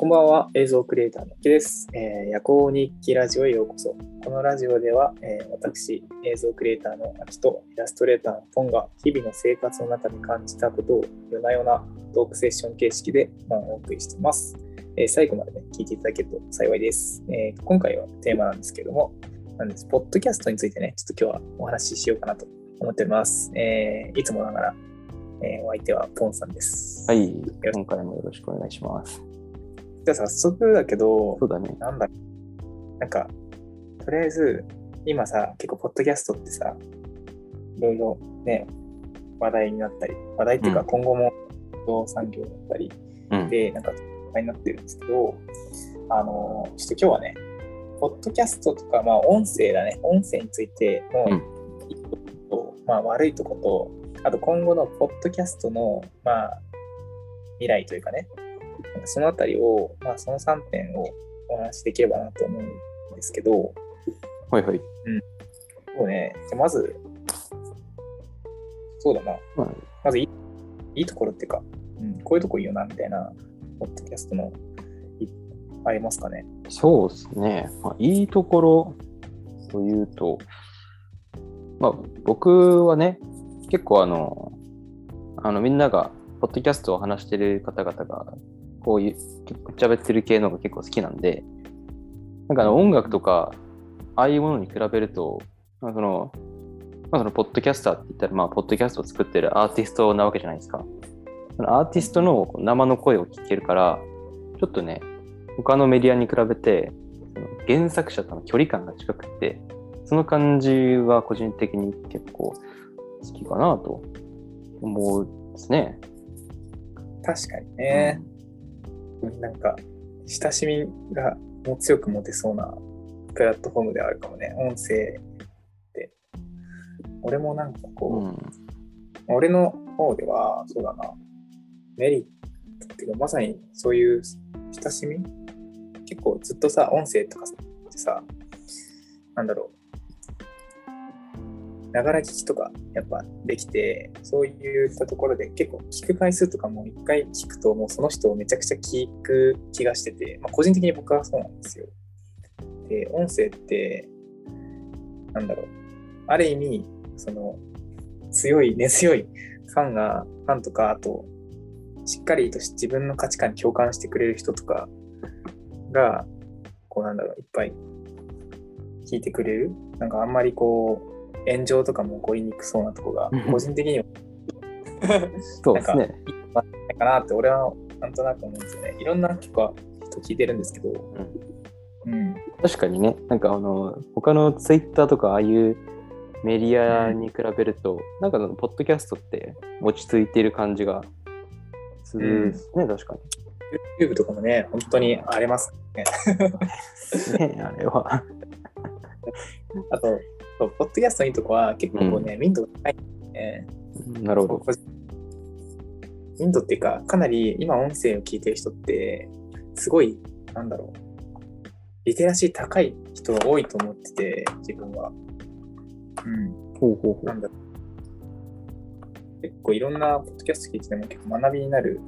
こんばんは、映像クリエイターの木です。えー、夜行日記ラジオへようこそ。このラジオでは、えー私、映像クリエイターの秋とイラストレーターのポンが日々の生活の中で感じたことを夜な夜なトークセッション形式で、まあ、お送りしています。えー最後まで、ね、聞いていただけると幸いです、えー今回はテーマなんですけども、なんです、ポッドキャストについてね、ちょっと今日はお話ししようかなと思っております。えーいつもながら、えーお相手はポンさんです。はい、今回もよろしくお願いします。じゃあ早速だけどそ、うだね。なんだなんか、とりあえず、今さ、結構、ポッドキャストってさ、いろいろね、話題になったり、話題っていうか、うん今後も、不動産業だったりうん。で、なんか、話題になってるんですけど、あの、ちょっと今日はね、ポッドキャストとか、まあ、音声だね、音声についての、うんまあ、悪いとこと、あと、今後のポッドキャストの、まあ、未来というかね、そのあたりを、まあ、その3点をお話しできればなと思うんですけど、はいはい。そうね、じゃあまず、そうだな、まあまずいいいいところっていうか、うん、こういうとこいいよな、みたいな、ポッドキャストの、いありますかね？そうですね。まあ、いいところというと、まあ、僕はね、結構あの、あのみんなが、ポッドキャストを話してる方々が、こういう、結構喋ってる系のが結構好きなんで、なんかあの音楽とか、ああいうものに比べると、まあ、その、まあ、そのポッドキャスターって言ったら、まあ、ポッドキャストを作ってるアーティストなわけじゃないですか。そのアーティストの生の声を聞けるから、ちょっとね、他のメディアに比べて、その原作者との距離感が近くて、その感じは個人的に結構好きかなと思うんですね。確かにね、なんか、親しみがもう強く持てそうなプラットフォームではあるかもね、音声って。俺もなんかこう、うん。俺の方では、そうだな、メリットっていうか、まさにそういう親しみ？結構ずっとさ、音声とかってさ、なんだろう、ながら聞きとかやっぱできて、そういったところで結構聞く回数とかも一回聞くと、もうその人をめちゃくちゃ聞く気がしてて、まあ、個人的に僕はそうなんですよ。で、音声って、なんだろう、ある意味、その、強い、根強いファンが、ファンとか、あと、しっかりと自分の価値観に共感してくれる人とかが、こうなんだろう、いっぱい聞いてくれる。なんかあんまりこう、炎上とかも起こりにくそうなとこがうん、個人的には そうですね。いいんじゃないかなって俺はなんとなく思うんですよね。いろんな結構人聞いてるんですけど、うん。確かにね、なんかあの、他のツイッターとかああいうメディアに比べると、なんかそのポッドキャストって落ち着いている感じがするですね、確か YouTube とかもね、本当に荒れますね。に。ね、あれは。あと、ポッドキャストのいいとこは結構こうね、民度が高いね。なるほど。民度っていうか、かなり今音声を聞いてる人って、すごい、なんだろう、リテラシー高い人が多いと思ってて、自分は。うん。ほうほうほなんだろう。結構いろんなポッドキャスト聞いてても結構学びになる、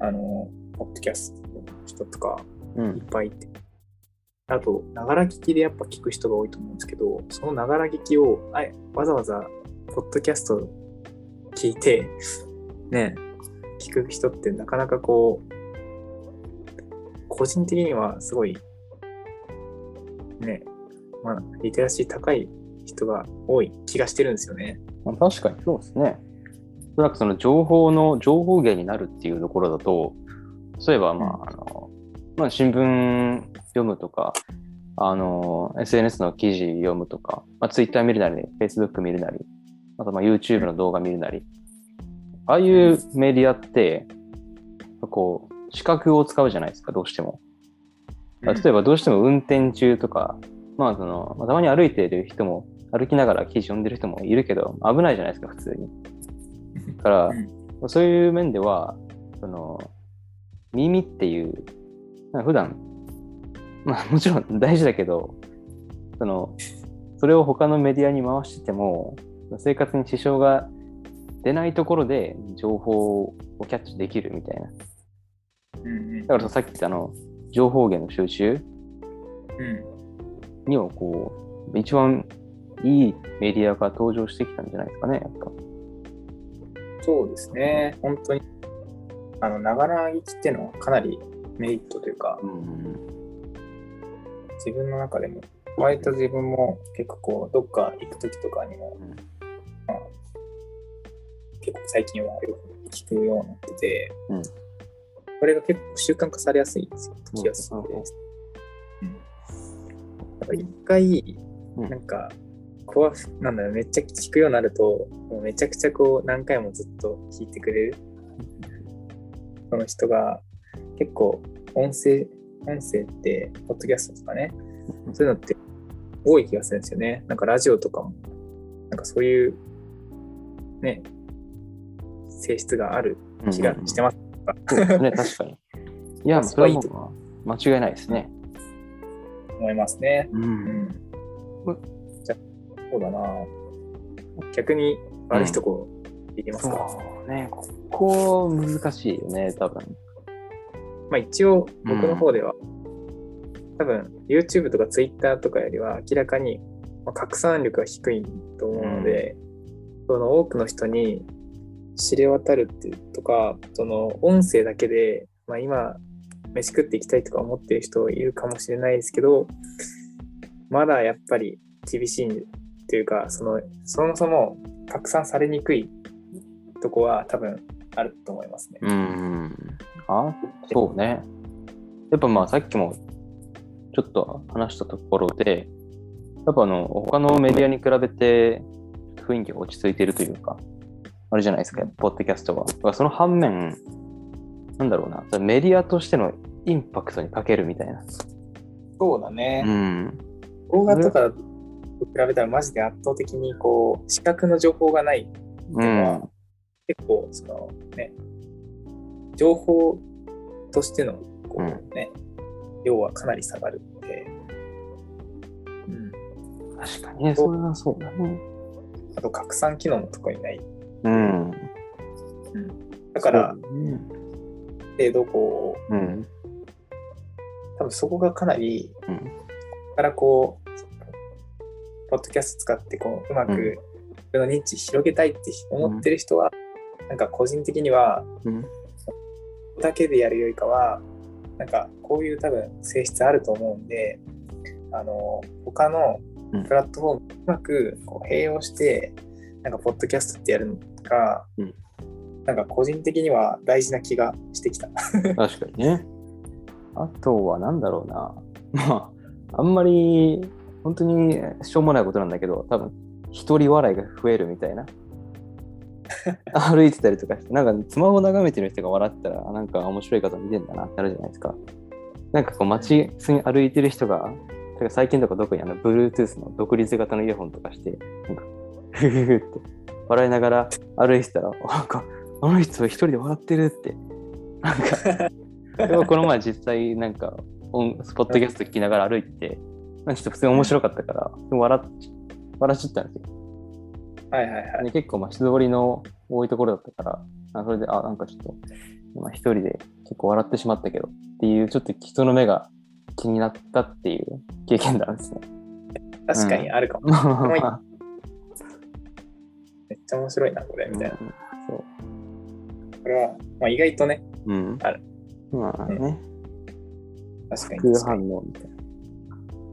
あの、ポッドキャストの人とかう。ういっん。ぱいいて。あと、ながら聞きでやっぱ聞く人が多いと思うんですけど、そのながら聞きを、あえわざわざ、ポッドキャスト聞いて、ね、聞く人ってなかなかこう、個人的にはすごい、ね、まあ、リテラシー高い人が多い気がしてるんですよね。まあ確かにそうですね。おそらくその情報の情報源になるっていうところだと、そういえば、まあ、あの、まあ、新聞読むとか、あの、SNS の記事読むとか、まあ、Twitter 見るなり、Facebook 見るなり、あとまあ YouTube の動画見るなり、ああいうメディアって、こう、視覚を使うじゃないですか、どうしても。例えばどうしても運転中とか、まあその、まあたまに歩いている人も、歩きながら記事読んでる人もいるけど、危ないじゃないですか、普通に。だから、うんそういう面では、その、耳っていう、普段、まあ もちろん大事だけど、その、それを他のメディアに回してても、生活に支障が出ないところで情報をキャッチできるみたいな。うんうん。だからさっき言ったあの、情報源の収集うん。にはこう、一番いいメディアが登場してきたんじゃないですかね、やっぱ。そうですね。本当に、あの、ながら聞きっていうのはかなりメリットというか、うん。自分の中でも、割と自分も結構こう、どっか行くときとかにも、うん。まあ、結構最近はよく聞くようになってて、うん。これが結構習慣化されやすいんですよ、気がするん。でうん。うん。やっぱ一回、うん。なんか、怖くなんだろう、めっちゃ聞くようになると、もうめちゃくちゃこう、何回もずっと聞いてくれる、その人が、結構、音声、音声って、ポッドキャストとかね、そういうのって多い気がするんですよね。なんかラジオとかも、なんかそういう、ね、性質がある気がしてます。そうですね、確かに。いや、それはもう間違いないですね。思いますね。う。うんん。じゃあ、そうだな逆に悪いとこいきますか、そうね、ここ難しいよね、多分。まあ一応僕の方では、多分 YouTube とか Twitter とかよりは明らかにまあ拡散力が低いと思うので、その多くの人に知れ渡るっていうとかその音声だけで、まあ、今飯食っていきたいとか思ってる人いるかもしれないですけどまだやっぱり厳しいというかそのそもそも拡散されにくいとこは多分あると思いますね。うん。あ、そうね。やっぱまあさっきもちょっと話したところで、やっぱあの、他のメディアに比べて雰囲気が落ち着いているというか、あれじゃないですか、ポッドキャストは。だからその反面、なんだろうな、メディアとしてのインパクトに欠けるみたいな。そうだねうん。動画とかと比べたらマジで圧倒的にこう視覚の情報がないうん。結構そのね情報としてのこう、ね量はかなり下がるので、うん、確かにね、それはそうだね。あと拡散機能も特にないうん。だからね程度こううん。多分そこがかなりうん。ここからこうポッドキャスト使ってこううまくうんの認知広げたいって思ってる人は、なんか個人的にはうん。だけでやるよりかは、なんかこういう多分性質あると思うんで、あの、他のうんプラットフォームうまくこう併用して、なんかポッドキャストってやるのが、うんなんか個人的には大事な気がしてきた。確かにね。あとはなんだろうな。まあ、あんまり本当にしょうもないことなんだけど、多分一人笑いが増えるみたいな。歩いてたりとかして、なんかスマホ眺めてる人が笑ったら、なんか面白い方見てんだなってあるじゃないですか。なんかこう街普通に歩いてる人が、てか最近とか特にあの Bluetooth の独立型のイヤホンとかして、なんか、ふふふって笑いながら歩いてたら、なんか、あの人一人で笑ってるって。なんか、でもこの前実際なんか、スポッドキャスト聞きながら歩いてて、ちょっと普通に面白かったから、笑っ笑っちゃったんですよ。はいはいはい。で結構まあ人通りの多いところだったから、あそれで、あ、なんかちょっと、今一人で結構笑ってしまったけどっていう、ちょっと人の目が気になったっていう経験談ですね。確かにあるかも。まあまあまあめっちゃ面白いな、これ、みたいな。そう。これは、まあ、意外とね、うん。ある。まあね、確かに空確かに。反応みたいな。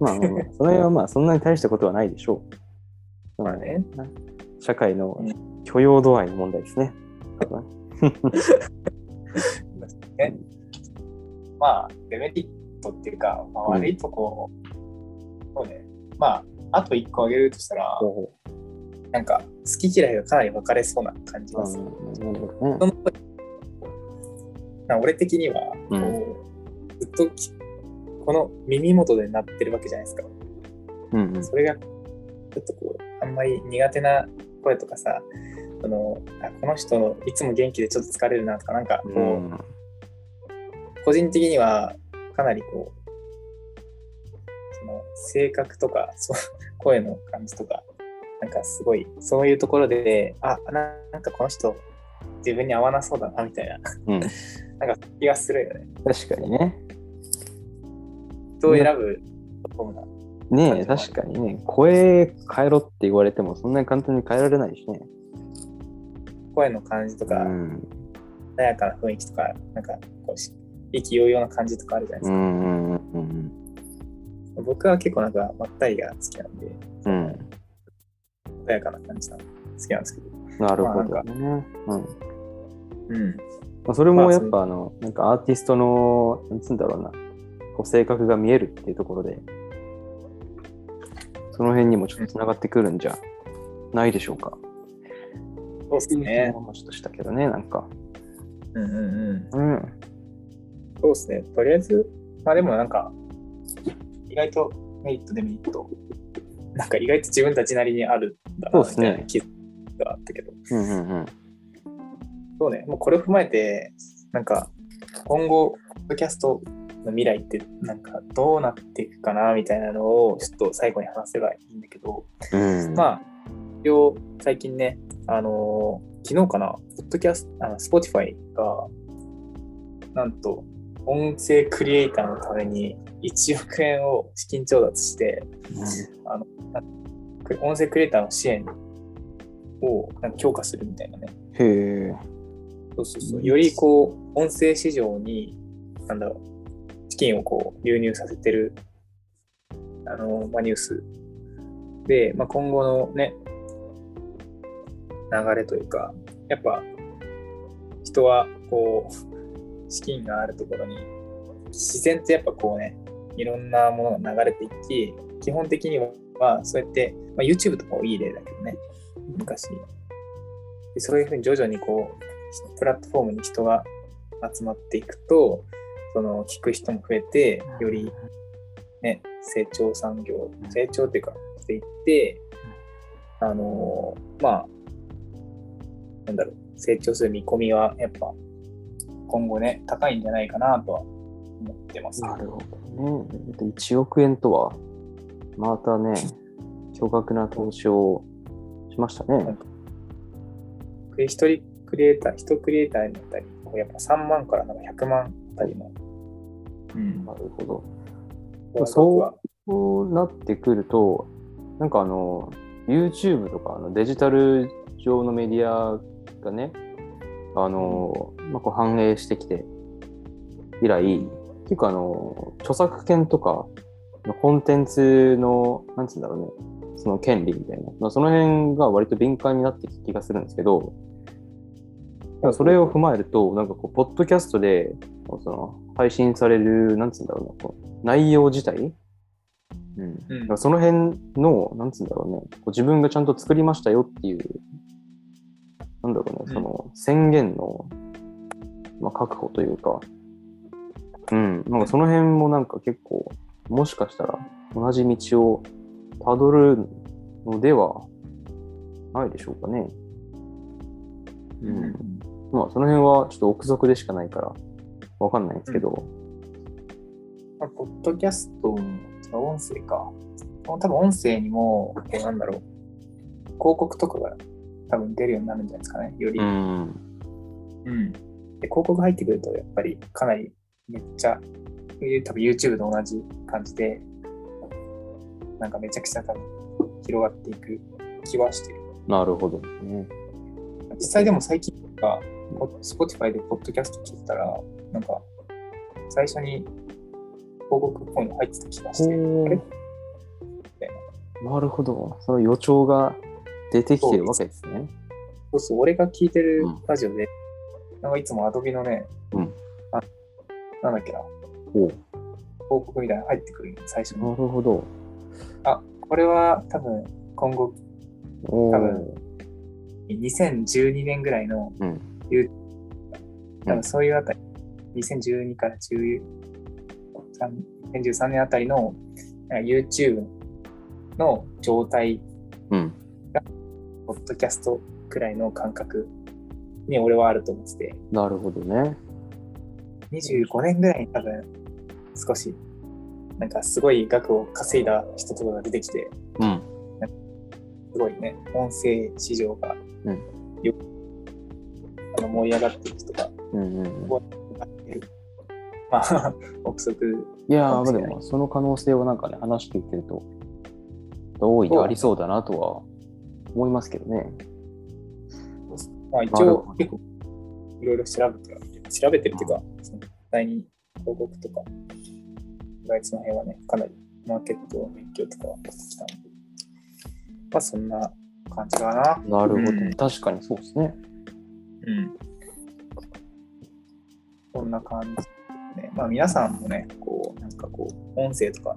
まあそれはまあそんなに大したことはないでしょう。まあね。社会のうん許容度合いの問題ですね。まあ、デメリットっていうか、まあ、悪いとこ、そうね。まあ、あと1個挙げるとしたら、ほなんか、好き嫌いがかなり分かれそうな感じうます。うんなる俺的には、こう、うんずっときこの耳元で鳴ってるわけじゃないですか。うんうんそれが、ちょっとこう、あんまり苦手な声とかさ、そのあこの人いつも元気でちょっと疲れるなとか、なんかこう、うん個人的にはかなりこう、その性格とか、そう声の感じとか、なんかすごい、そういうところで、あ、ななんかこの人、自分に合わなそうだなみたいな、うん。なんか気がするよね。確かにね。人を選ぶ？そうな。ねえ、確かにね。声変えろって言われても、そんなに簡単に変えられないしね。声の感じとうか、ん。穏やかな雰囲気とか、なんかこうし意気揚々な感じとかあるじゃないですか。うんうんうんうん僕は結構なんかまったりが好きなんで、うん。穏やかな感じが好きなんですけど。なるほどまあね。うん。うん。まあ、それもやっぱあの、なんかアーティストの、なんつうんだろうな、こう性格が見えるっていうところで、その辺にもちょっとつながってくるんじゃないでしょうか。そうですね。もちょっとしたけどね、なんか。うんうんうん。うん。そうですね。とりあえず、まあでもなんか、意外とメリット、デメリット、なんか意外と自分たちなりにあるんだな、そうですねみたいな気があったけど。うんうんうん。そうね、もうこれを踏まえて、なんか、今後、ポッドキャストの未来って、なんか、どうなっていくかな、みたいなのを、ちょっと最後に話せばいいんだけど、うん、まあ、一応、最近ね、あのー昨日かな、ポッドキャスト、あの、Spotify が、なんと、音声クリエイターのために1億円を資金調達して、あの、なん音声クリエイターの支援をなんか強化するみたいなね。へえ。そうそうそう。よりこう、音声市場に、なんだろう、資金をこう流入させてる、あの、まあ、ニュースで、まあ、今後のね、流れというか、やっぱ、人はこう、資金があるところに、自然とやっぱこうね、いろんなものが流れていき、基本的には、そうやって、まあ、YouTube とかもいい例だけどね、昔。でそういうふうに徐々にこう、プラットフォームに人が集まっていくと、その聞く人も増えて、よりね、成長産業、成長っていうか、していって、あのーまあ、なんだろう、成長する見込みは、やっぱ、今後ね、高いんじゃないかなとは思ってます。なるほどね。1億円とは、またね、巨額な投資をしましたね。で一人クリエイター、一クリエイターになったり、こうやっぱ3万からなんか100万あたりの、うん、なるほど。僕そうなってくると、なんかあの、YouTube とかあのデジタル上のメディアがね、あの、まあ、こう反映してきて以来、結構あの、著作権とかのコンテンツの、なんつうんだろうね、その権利みたいな、まあ、その辺が割と敏感になってきた気がするんですけど、それを踏まえると、なんかこう、ポッドキャストで、その配信される、なんつうんだろうな、こう内容自体、うん。うん。だからその辺の、なんつうんだろうね、こう自分がちゃんと作りましたよっていう、なんだろうね、うん。その宣言の、まあ、確保というか、うん、なんかその辺もなんか結構、もしかしたら同じ道をたどるのではないでしょうかね。うん。まあ、その辺はちょっと憶測でしかないから、わかんないんですけど、まあ、ポッドキャストの音声か。多分音声にも、こうなんだろう、広告とかが多分出るようになるんじゃないですかね、より。うん。うんで広告入ってくると、やっぱりかなりめっちゃ、多分 YouTube と同じ感じで、なんかめちゃくちゃ多分広がっていく気はしてる。なるほどね。実際でも最近か、Spotify でポッドキャスト聞いたら、なんか最初に広告っぽいの入ってた気がして、あれ？な。るほど。その予兆が出てきてるわけですね。そうそう、俺が聞いてるうん。ラジオで、なんかいつもアドビのね、うん。あなんだっけな、おう。広告みたいなの入ってくる最初に。なるほど。あ、これは多分今後、お多分2012年ぐらいの、うん。多分そういうあたり、2012から10 2013年あたりの YouTube の状態、うん。ポッドキャストくらいの感覚に俺はあると思ってて、なるほどね。25年ぐらいに多分少し、なんかすごい額を稼いだ人とかが出てきて、うん。すごいね、音声市場が、うんよの盛り上がってる人が、うんうんうん。まあ、憶測、いやでも、その可能性をなんかね、話聞いてると、大いにありそうだなとは思いますけどね。まあ一応結構いろいろ調べては、調べてるっていうか、その実際に広告とか、外地の辺はね、かなりマーケットの勉強とかはしてきたので、まあそんな感じかな。なるほど。うん確かにそうですね。うん。こんな感じね。まあ皆さんもね、こう、なんかこう、音声とか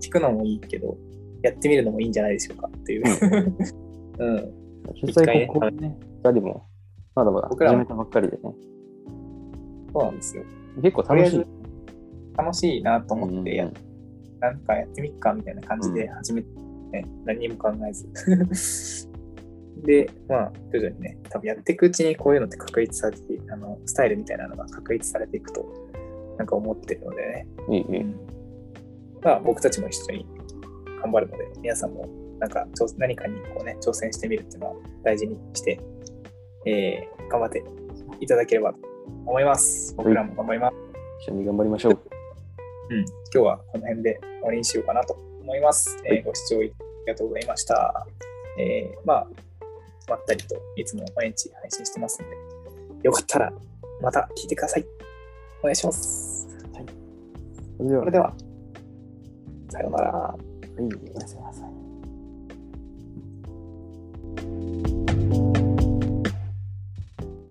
聞くのもいいけど、やってみるのもいいんじゃないでしょうかっていう。うん。実 際、ここね、二人も、まだまだ始めたばっかりでね。そうなんですよ。結構楽しい。楽しいなと思ってやうんなんかやってみっかみたいな感じで始めて、ね何にも考えず。で、まあ、徐々にね、多分やっていくうちにこういうのって確立されて、あのスタイルみたいなのが確立されていくと、なんか思ってるのでね、いい。まあ、僕たちも一緒に頑張るので、皆さんもなんか挑何かにこう、ね、挑戦してみるっていうのは大事にして、えー頑張っていただければと思います。僕らも頑張ります。一緒に頑張りましょう。うん、今日はこの辺で終わりにしようかなと思います。えーご視聴ありがとうございました。えーまあ、まったりといつも毎日配信してますので、よかったらまた聞いてください。お願いします。はい、それでは、さようなら。はい、おやすみなさい。